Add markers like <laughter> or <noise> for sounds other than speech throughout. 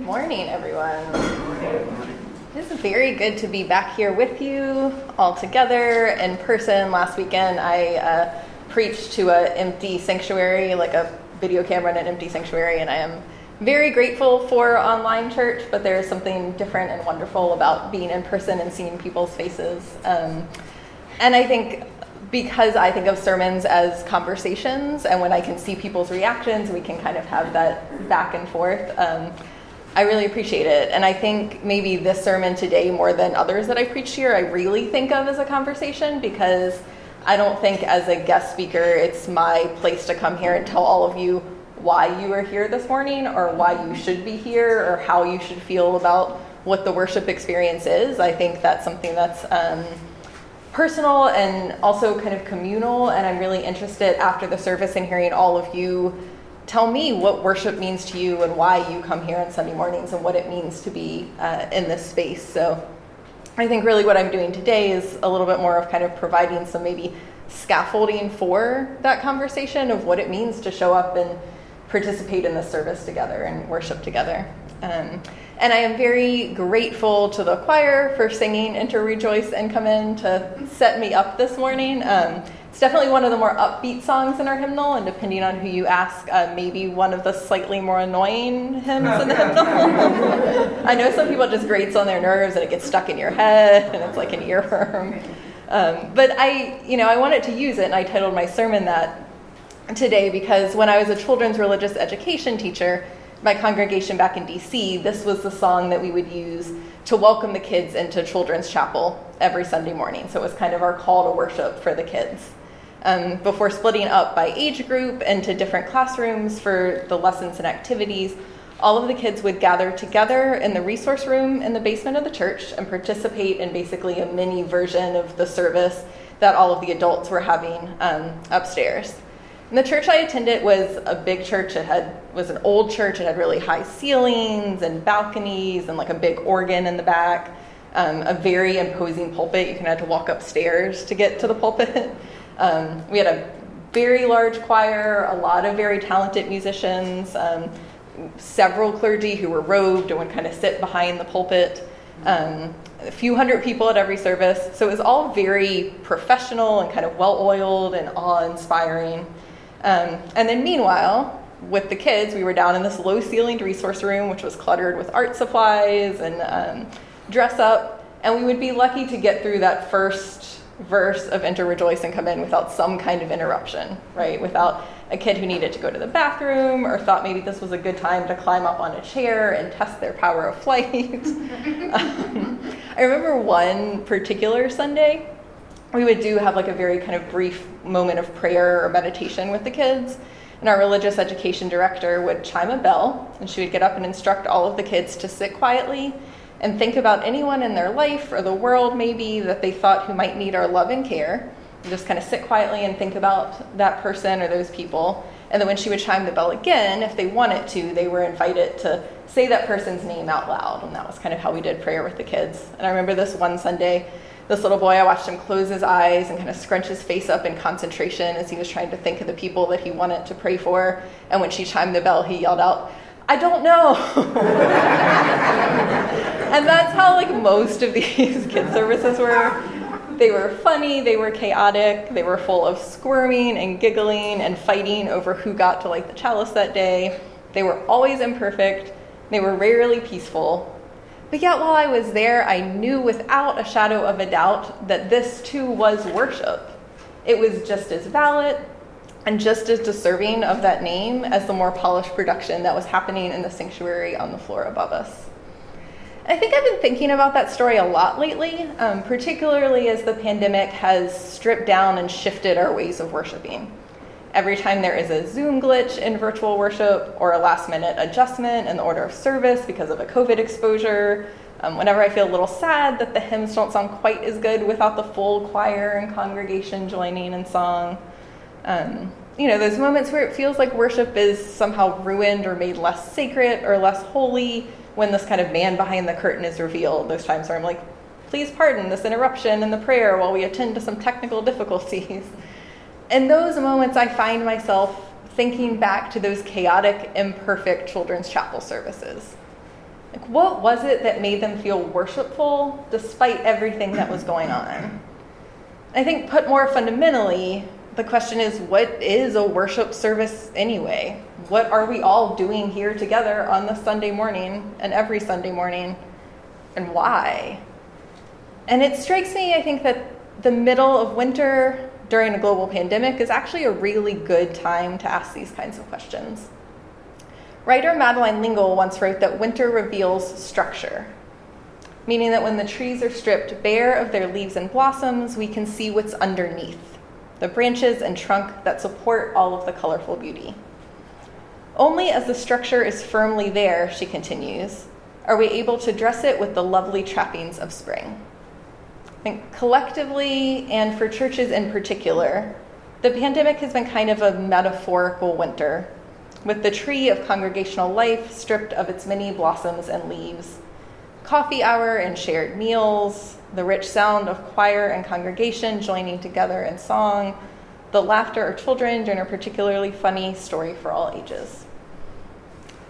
morning, everyone. It is very good to be back here with you all together in person. Last weekend, I uh, preached to an empty sanctuary, like a video camera in an empty sanctuary, and I am very grateful for online church, but there is something different and wonderful about being in person and seeing people's faces. Um, and I think because I think of sermons as conversations, and when I can see people's reactions, we can kind of have that back and forth. Um, I really appreciate it. And I think maybe this sermon today, more than others that I preached here, I really think of as a conversation because I don't think as a guest speaker it's my place to come here and tell all of you why you are here this morning or why you should be here or how you should feel about what the worship experience is. I think that's something that's. Um, personal and also kind of communal. And I'm really interested after the service in hearing all of you tell me what worship means to you and why you come here on Sunday mornings and what it means to be uh, in this space. So I think really what I'm doing today is a little bit more of kind of providing some maybe scaffolding for that conversation of what it means to show up and participate in the service together and worship together. Um, and I am very grateful to the choir for singing Enter Rejoice and Come In to set me up this morning. Um, it's definitely one of the more upbeat songs in our hymnal, and depending on who you ask, uh, maybe one of the slightly more annoying hymns in the hymnal. <laughs> I know some people just grates on their nerves and it gets stuck in your head and it's like an earworm. Um, but I, you know, I wanted to use it, and I titled my sermon that today because when I was a children's religious education teacher, my congregation back in DC, this was the song that we would use to welcome the kids into Children's Chapel every Sunday morning. So it was kind of our call to worship for the kids. Um, before splitting up by age group into different classrooms for the lessons and activities, all of the kids would gather together in the resource room in the basement of the church and participate in basically a mini version of the service that all of the adults were having um, upstairs. And the church I attended was a big church. It had was an old church. It had really high ceilings and balconies and like a big organ in the back. Um, a very imposing pulpit. You kind of had to walk upstairs to get to the pulpit. <laughs> Um, we had a very large choir, a lot of very talented musicians, um, several clergy who were robed and would kind of sit behind the pulpit. Um, a few hundred people at every service. So it was all very professional and kind of well oiled and awe inspiring. Um, and then, meanwhile, with the kids, we were down in this low ceilinged resource room, which was cluttered with art supplies and um, dress up. And we would be lucky to get through that first verse of Enter Rejoice and come in without some kind of interruption, right? Without a kid who needed to go to the bathroom or thought maybe this was a good time to climb up on a chair and test their power of flight. <laughs> um, I remember one particular Sunday we would do have like a very kind of brief moment of prayer or meditation with the kids. And our religious education director would chime a bell, and she would get up and instruct all of the kids to sit quietly and think about anyone in their life or the world maybe that they thought who might need our love and care. And just kind of sit quietly and think about that person or those people. And then when she would chime the bell again, if they wanted to, they were invited to say that person's name out loud. And that was kind of how we did prayer with the kids. And I remember this one Sunday, this little boy, I watched him close his eyes and kind of scrunch his face up in concentration as he was trying to think of the people that he wanted to pray for. And when she chimed the bell, he yelled out, I don't know. <laughs> and that's how like most of these <laughs> kid services were. They were funny, they were chaotic, they were full of squirming and giggling and fighting over who got to light the chalice that day. They were always imperfect, they were rarely peaceful, but yet, while I was there, I knew without a shadow of a doubt that this too was worship. It was just as valid and just as deserving of that name as the more polished production that was happening in the sanctuary on the floor above us. I think I've been thinking about that story a lot lately, um, particularly as the pandemic has stripped down and shifted our ways of worshiping. Every time there is a Zoom glitch in virtual worship or a last minute adjustment in the order of service because of a COVID exposure, um, whenever I feel a little sad that the hymns don't sound quite as good without the full choir and congregation joining in song, um, you know, those moments where it feels like worship is somehow ruined or made less sacred or less holy when this kind of man behind the curtain is revealed. Those times where I'm like, please pardon this interruption in the prayer while we attend to some technical difficulties <laughs> in those moments, I find myself thinking back to those chaotic, imperfect children's chapel services. Like, what was it that made them feel worshipful despite everything that was going on? I think, put more fundamentally, the question is what is a worship service anyway? What are we all doing here together on the Sunday morning and every Sunday morning? And why? And it strikes me, I think, that the middle of winter during a global pandemic is actually a really good time to ask these kinds of questions. Writer Madeleine L'Engle once wrote that winter reveals structure, meaning that when the trees are stripped bare of their leaves and blossoms, we can see what's underneath the branches and trunk that support all of the colorful beauty. Only as the structure is firmly there, she continues, are we able to dress it with the lovely trappings of spring. Collectively, and for churches in particular, the pandemic has been kind of a metaphorical winter, with the tree of congregational life stripped of its many blossoms and leaves, coffee hour and shared meals, the rich sound of choir and congregation joining together in song, the laughter of children during a particularly funny story for all ages.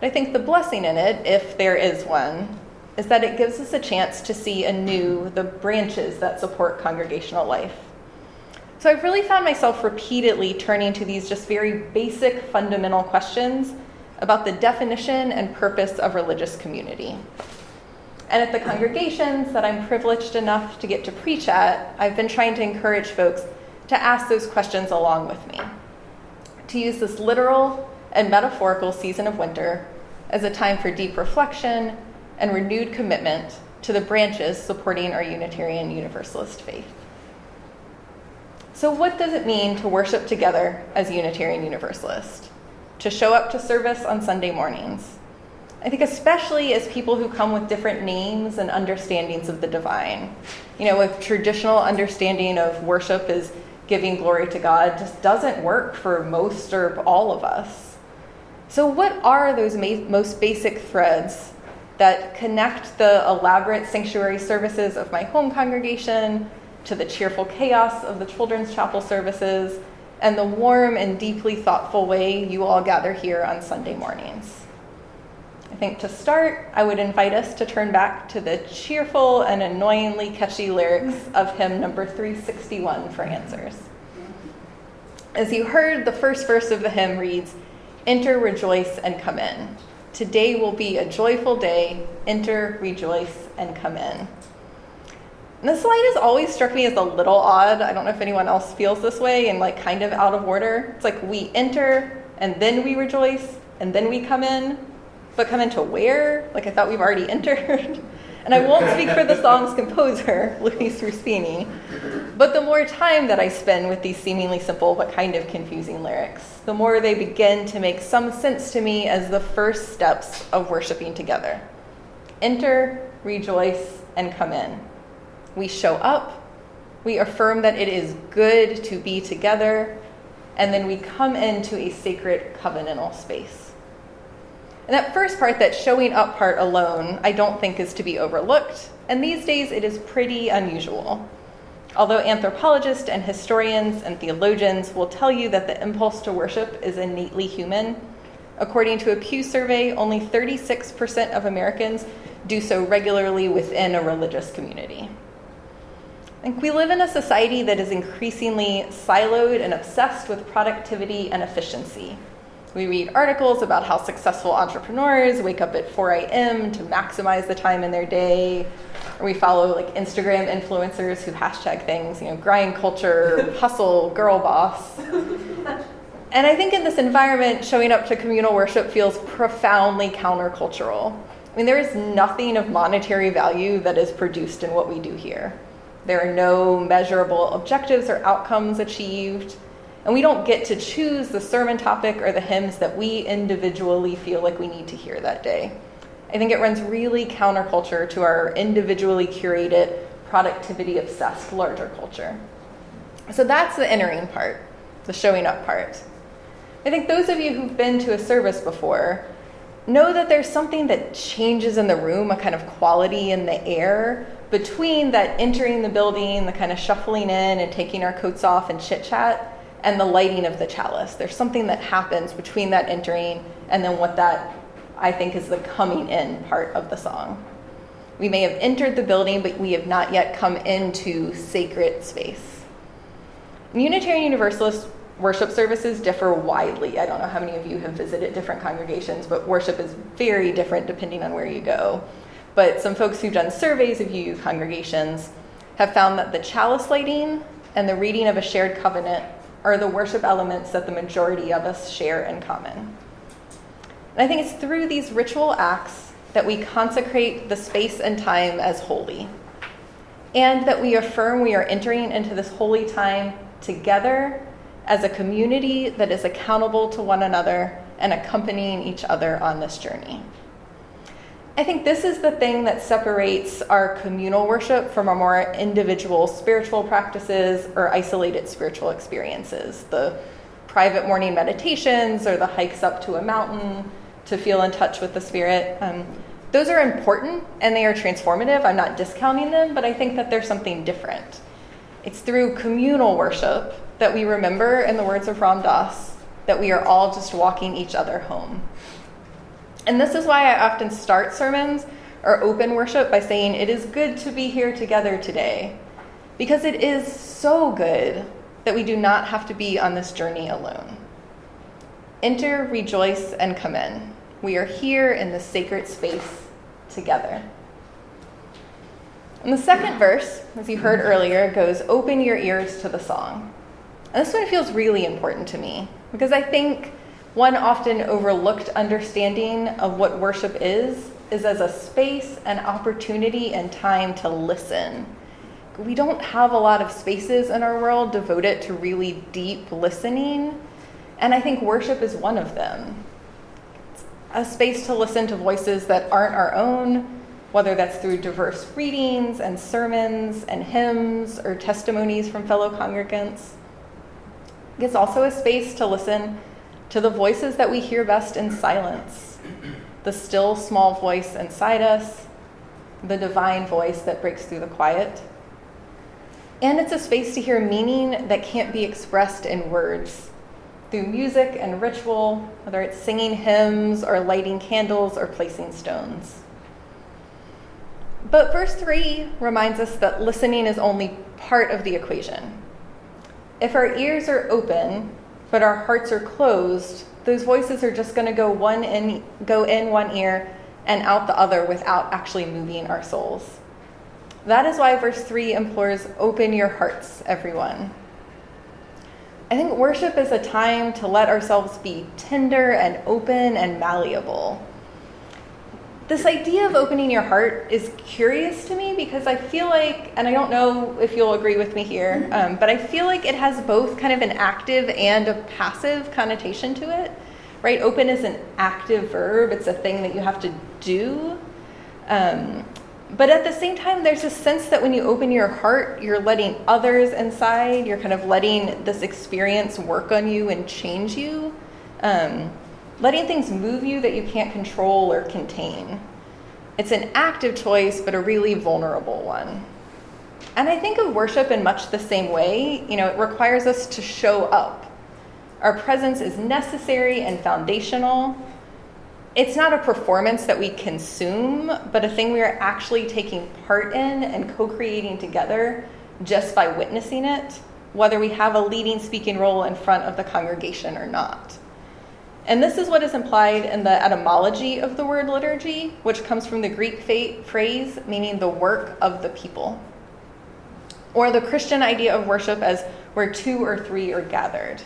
But I think the blessing in it, if there is one, is that it gives us a chance to see anew the branches that support congregational life. So I've really found myself repeatedly turning to these just very basic fundamental questions about the definition and purpose of religious community. And at the congregations that I'm privileged enough to get to preach at, I've been trying to encourage folks to ask those questions along with me. To use this literal and metaphorical season of winter as a time for deep reflection and renewed commitment to the branches supporting our Unitarian Universalist faith. So, what does it mean to worship together as Unitarian Universalist? To show up to service on Sunday mornings? I think, especially as people who come with different names and understandings of the divine. You know, a traditional understanding of worship is giving glory to God just doesn't work for most or all of us. So, what are those ma- most basic threads that connect the elaborate sanctuary services of my home congregation to the cheerful chaos of the children's chapel services and the warm and deeply thoughtful way you all gather here on Sunday mornings? Think to start, I would invite us to turn back to the cheerful and annoyingly catchy lyrics of hymn number 361 for answers. As you heard, the first verse of the hymn reads Enter, rejoice, and come in. Today will be a joyful day. Enter, rejoice, and come in. This line has always struck me as a little odd. I don't know if anyone else feels this way and like kind of out of order. It's like we enter and then we rejoice and then we come in but come into where? Like I thought we've already entered. <laughs> and I won't speak for the song's composer, <laughs> Louise Ruspini, but the more time that I spend with these seemingly simple but kind of confusing lyrics, the more they begin to make some sense to me as the first steps of worshiping together. Enter, rejoice, and come in. We show up, we affirm that it is good to be together, and then we come into a sacred covenantal space. And that first part, that showing up part alone, I don't think is to be overlooked. And these days it is pretty unusual. Although anthropologists and historians and theologians will tell you that the impulse to worship is innately human, according to a Pew survey, only 36% of Americans do so regularly within a religious community. Think we live in a society that is increasingly siloed and obsessed with productivity and efficiency. We read articles about how successful entrepreneurs wake up at 4 a.m. to maximize the time in their day. Or we follow like Instagram influencers who hashtag things, you know, grind culture, <laughs> hustle, girl boss. And I think in this environment, showing up to communal worship feels profoundly countercultural. I mean, there is nothing of monetary value that is produced in what we do here. There are no measurable objectives or outcomes achieved. And we don't get to choose the sermon topic or the hymns that we individually feel like we need to hear that day. I think it runs really counterculture to our individually curated, productivity obsessed larger culture. So that's the entering part, the showing up part. I think those of you who've been to a service before know that there's something that changes in the room, a kind of quality in the air between that entering the building, the kind of shuffling in and taking our coats off and chit chat, and the lighting of the chalice. There's something that happens between that entering and then what that I think, is the coming in part of the song. We may have entered the building, but we have not yet come into sacred space. Unitarian Universalist worship services differ widely. I don't know how many of you have visited different congregations, but worship is very different depending on where you go. But some folks who've done surveys of UU congregations have found that the chalice lighting and the reading of a shared covenant are the worship elements that the majority of us share in common. And I think it's through these ritual acts that we consecrate the space and time as holy, and that we affirm we are entering into this holy time together as a community that is accountable to one another and accompanying each other on this journey. I think this is the thing that separates our communal worship from our more individual spiritual practices or isolated spiritual experiences. The private morning meditations or the hikes up to a mountain to feel in touch with the Spirit. Um, those are important and they are transformative. I'm not discounting them, but I think that there's something different. It's through communal worship that we remember, in the words of Ram Dass, that we are all just walking each other home. And this is why I often start sermons or open worship by saying, It is good to be here together today. Because it is so good that we do not have to be on this journey alone. Enter, rejoice, and come in. We are here in the sacred space together. And the second verse, as you heard earlier, goes, Open your ears to the song. And this one feels really important to me because I think one often overlooked understanding of what worship is is as a space an opportunity and time to listen. We don't have a lot of spaces in our world devoted to really deep listening, and I think worship is one of them. It's a space to listen to voices that aren't our own, whether that's through diverse readings and sermons and hymns or testimonies from fellow congregants. It's also a space to listen to the voices that we hear best in silence the still small voice inside us, the divine voice that breaks through the quiet. And it's a space to hear meaning that can't be expressed in words through music and ritual, whether it's singing hymns or lighting candles or placing stones. But verse 3 reminds us that listening is only part of the equation. If our ears are open, but our hearts are closed, those voices are just going to go one in, go in one ear and out the other without actually moving our souls. That is why verse 3 implores, Open your hearts, everyone. I think worship is a time to let ourselves be tender and open and malleable this idea of opening your heart is curious to me because I feel like, and I don't know if you'll agree with me here, um, but I feel like it has both kind of an active and a passive connotation to it, right? Open is an active verb, it's a thing that you have to do. Um, but at the same time, there's a sense that when you open your heart, you're letting others inside, you're kind of letting this experience work on you and change you. Um, letting things move you that you can't control or contain. It's an active choice, but a really vulnerable one. And I think of worship in much the same way. You know, it requires us to show up. Our presence is necessary and foundational. It's not a performance that we consume, but a thing we are actually taking part in and co creating together just by witnessing it, whether we have a leading speaking role in front of the congregation or not. And this is what is implied in the etymology of the word liturgy, which comes from the Greek phrase meaning the work of the people, or the Christian idea of worship as where two or three are gathered.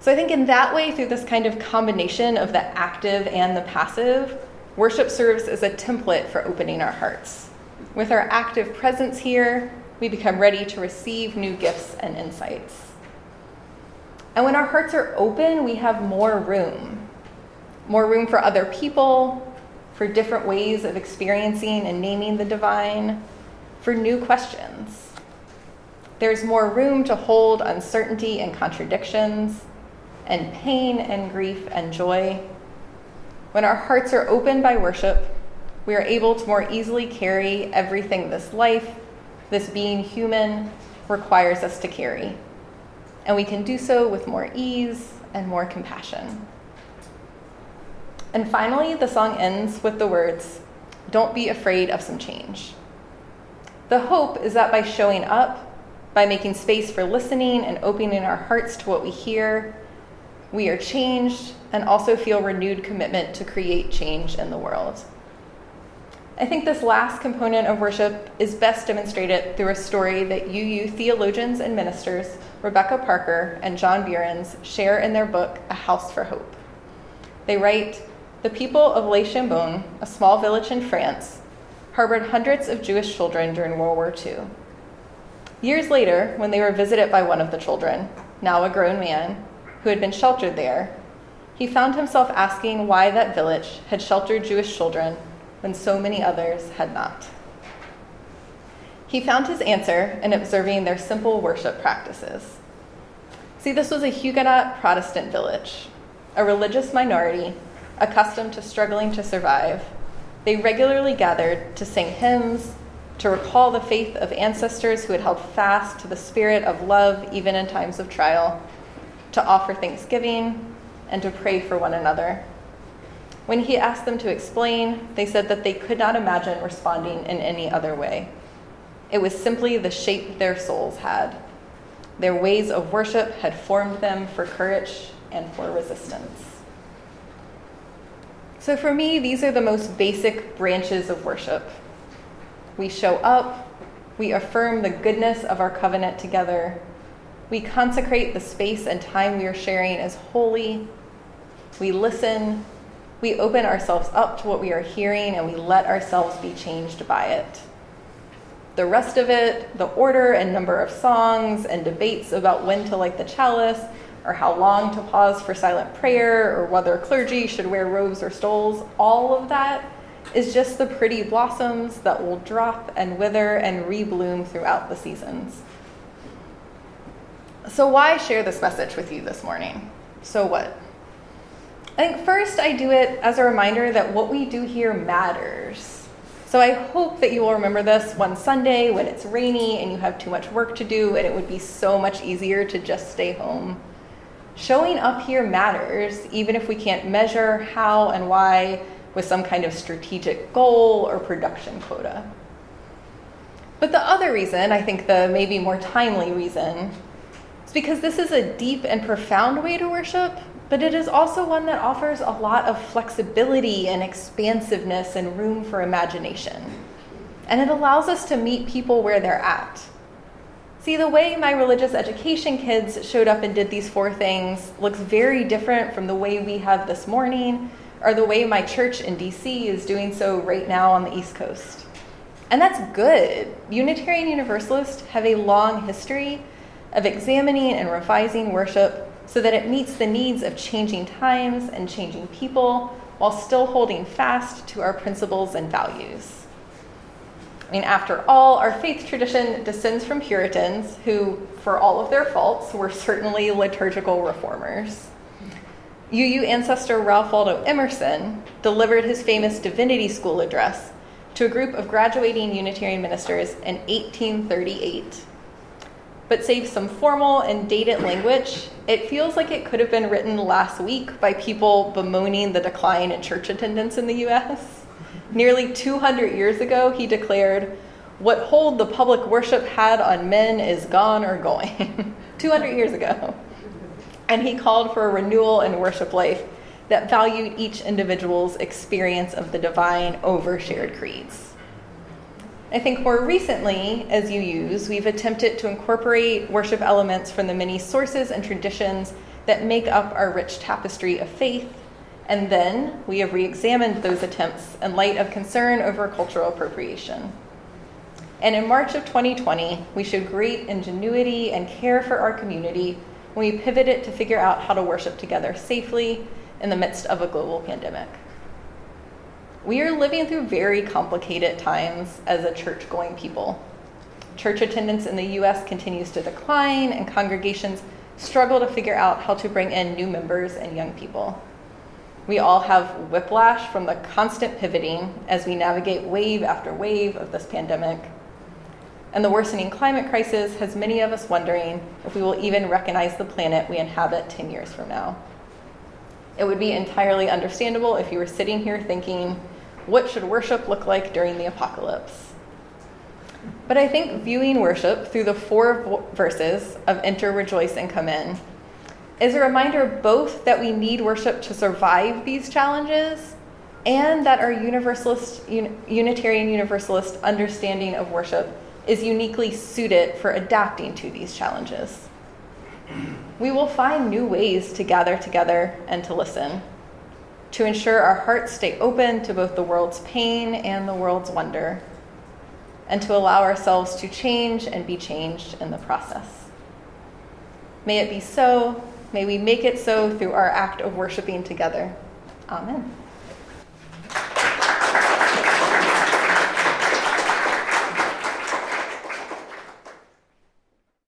So I think in that way, through this kind of combination of the active and the passive, worship serves as a template for opening our hearts. With our active presence here, we become ready to receive new gifts and insights. And when our hearts are open, we have more room more room for other people, for different ways of experiencing and naming the divine, for new questions. There's more room to hold uncertainty and contradictions, and pain and grief and joy. When our hearts are open by worship, we are able to more easily carry everything this life, this being human, requires us to carry and we can do so with more ease and more compassion. And finally, the song ends with the words, Don't be afraid of some change. The hope is that by showing up, by making space for listening and opening our hearts to what we hear, we are changed and also feel renewed commitment to create change in the world. I think this last component of worship is best demonstrated through a story that UU theologians and ministers Rebecca Parker and John Buehrens share in their book, A House for Hope. They write The people of Le Chambon, a small village in France, harbored hundreds of Jewish children during World War II. Years later, when they were visited by one of the children, now a grown man, who had been sheltered there, he found himself asking why that village had sheltered Jewish children when so many others had not. He found his answer in observing their simple worship practices. See, this was a Huguenot Protestant village, a religious minority accustomed to struggling to survive. They regularly gathered to sing hymns, to recall the faith of ancestors who had held fast to the spirit of love even in times of trial, to offer thanksgiving, and to pray for one another. When he asked them to explain, they said that they could not imagine responding in any other way. It was simply the shape their souls had. Their ways of worship had formed them for courage and for resistance. So, for me, these are the most basic branches of worship. We show up, we affirm the goodness of our covenant together, we consecrate the space and time we are sharing as holy, we listen, we open ourselves up to what we are hearing and we let ourselves be changed by it. The rest of it, the order and number of songs and debates about when to light the chalice, or how long to pause for silent prayer, or whether clergy should wear robes or stoles, all of that is just the pretty blossoms that will drop and wither and rebloom throughout the seasons. So, why share this message with you this morning? So, what? I think first I do it as a reminder that what we do here matters. So I hope that you will remember this one Sunday when it's rainy and you have too much work to do and it would be so much easier to just stay home. Showing up here matters, even if we can't measure how and why with some kind of strategic goal or production quota. But the other reason, I think the maybe more timely reason, is because this is a deep and profound way to worship but it is also one that offers a lot of flexibility and expansiveness and room for imagination. And it allows us to meet people where they're at. See, the way my religious education kids showed up and did these four things looks very different from the way we have this morning or the way my church in DC is doing so right now on the East Coast. And that's good. Unitarian Universalists have a long history of examining and revising worship so that it meets the needs of changing times and changing people while still holding fast to our principles and values. I mean, after all, our faith tradition descends from Puritans who, for all of their faults, were certainly liturgical reformers. UU ancestor Ralph Waldo Emerson delivered his famous Divinity School address to a group of graduating Unitarian ministers in 1838 but save some formal and dated language, it feels like it could have been written last week by people bemoaning the decline in church attendance in the US. Nearly 200 years ago, he declared, What hold the public worship had on men is gone or going. <laughs> 200 years ago. And he called for a renewal in worship life that valued each individual's experience of the divine over shared creeds. I think more recently, as UUs, we've attempted to incorporate worship elements from the many sources and traditions that make up our rich tapestry of faith, and then we have re examined those attempts in light of concern over cultural appropriation. And in March of 2020, we showed great ingenuity and care for our community when we pivoted to figure out how to worship together safely in the midst of a global pandemic. We are living through very complicated times as a church going people. Church attendance in the US continues to decline, and congregations struggle to figure out how to bring in new members and young people. We all have whiplash from the constant pivoting as we navigate wave after wave of this pandemic. And the worsening climate crisis has many of us wondering if we will even recognize the planet we inhabit 10 years from now. It would be entirely understandable if you were sitting here thinking, what should worship look like during the apocalypse? But I think viewing worship through the four verses of Enter, Rejoice, and Come In is a reminder both that we need worship to survive these challenges and that our universalist, Unitarian Universalist understanding of worship is uniquely suited for adapting to these challenges. We will find new ways to gather together and to listen, to ensure our hearts stay open to both the world's pain and the world's wonder, and to allow ourselves to change and be changed in the process. May it be so. May we make it so through our act of worshiping together. Amen.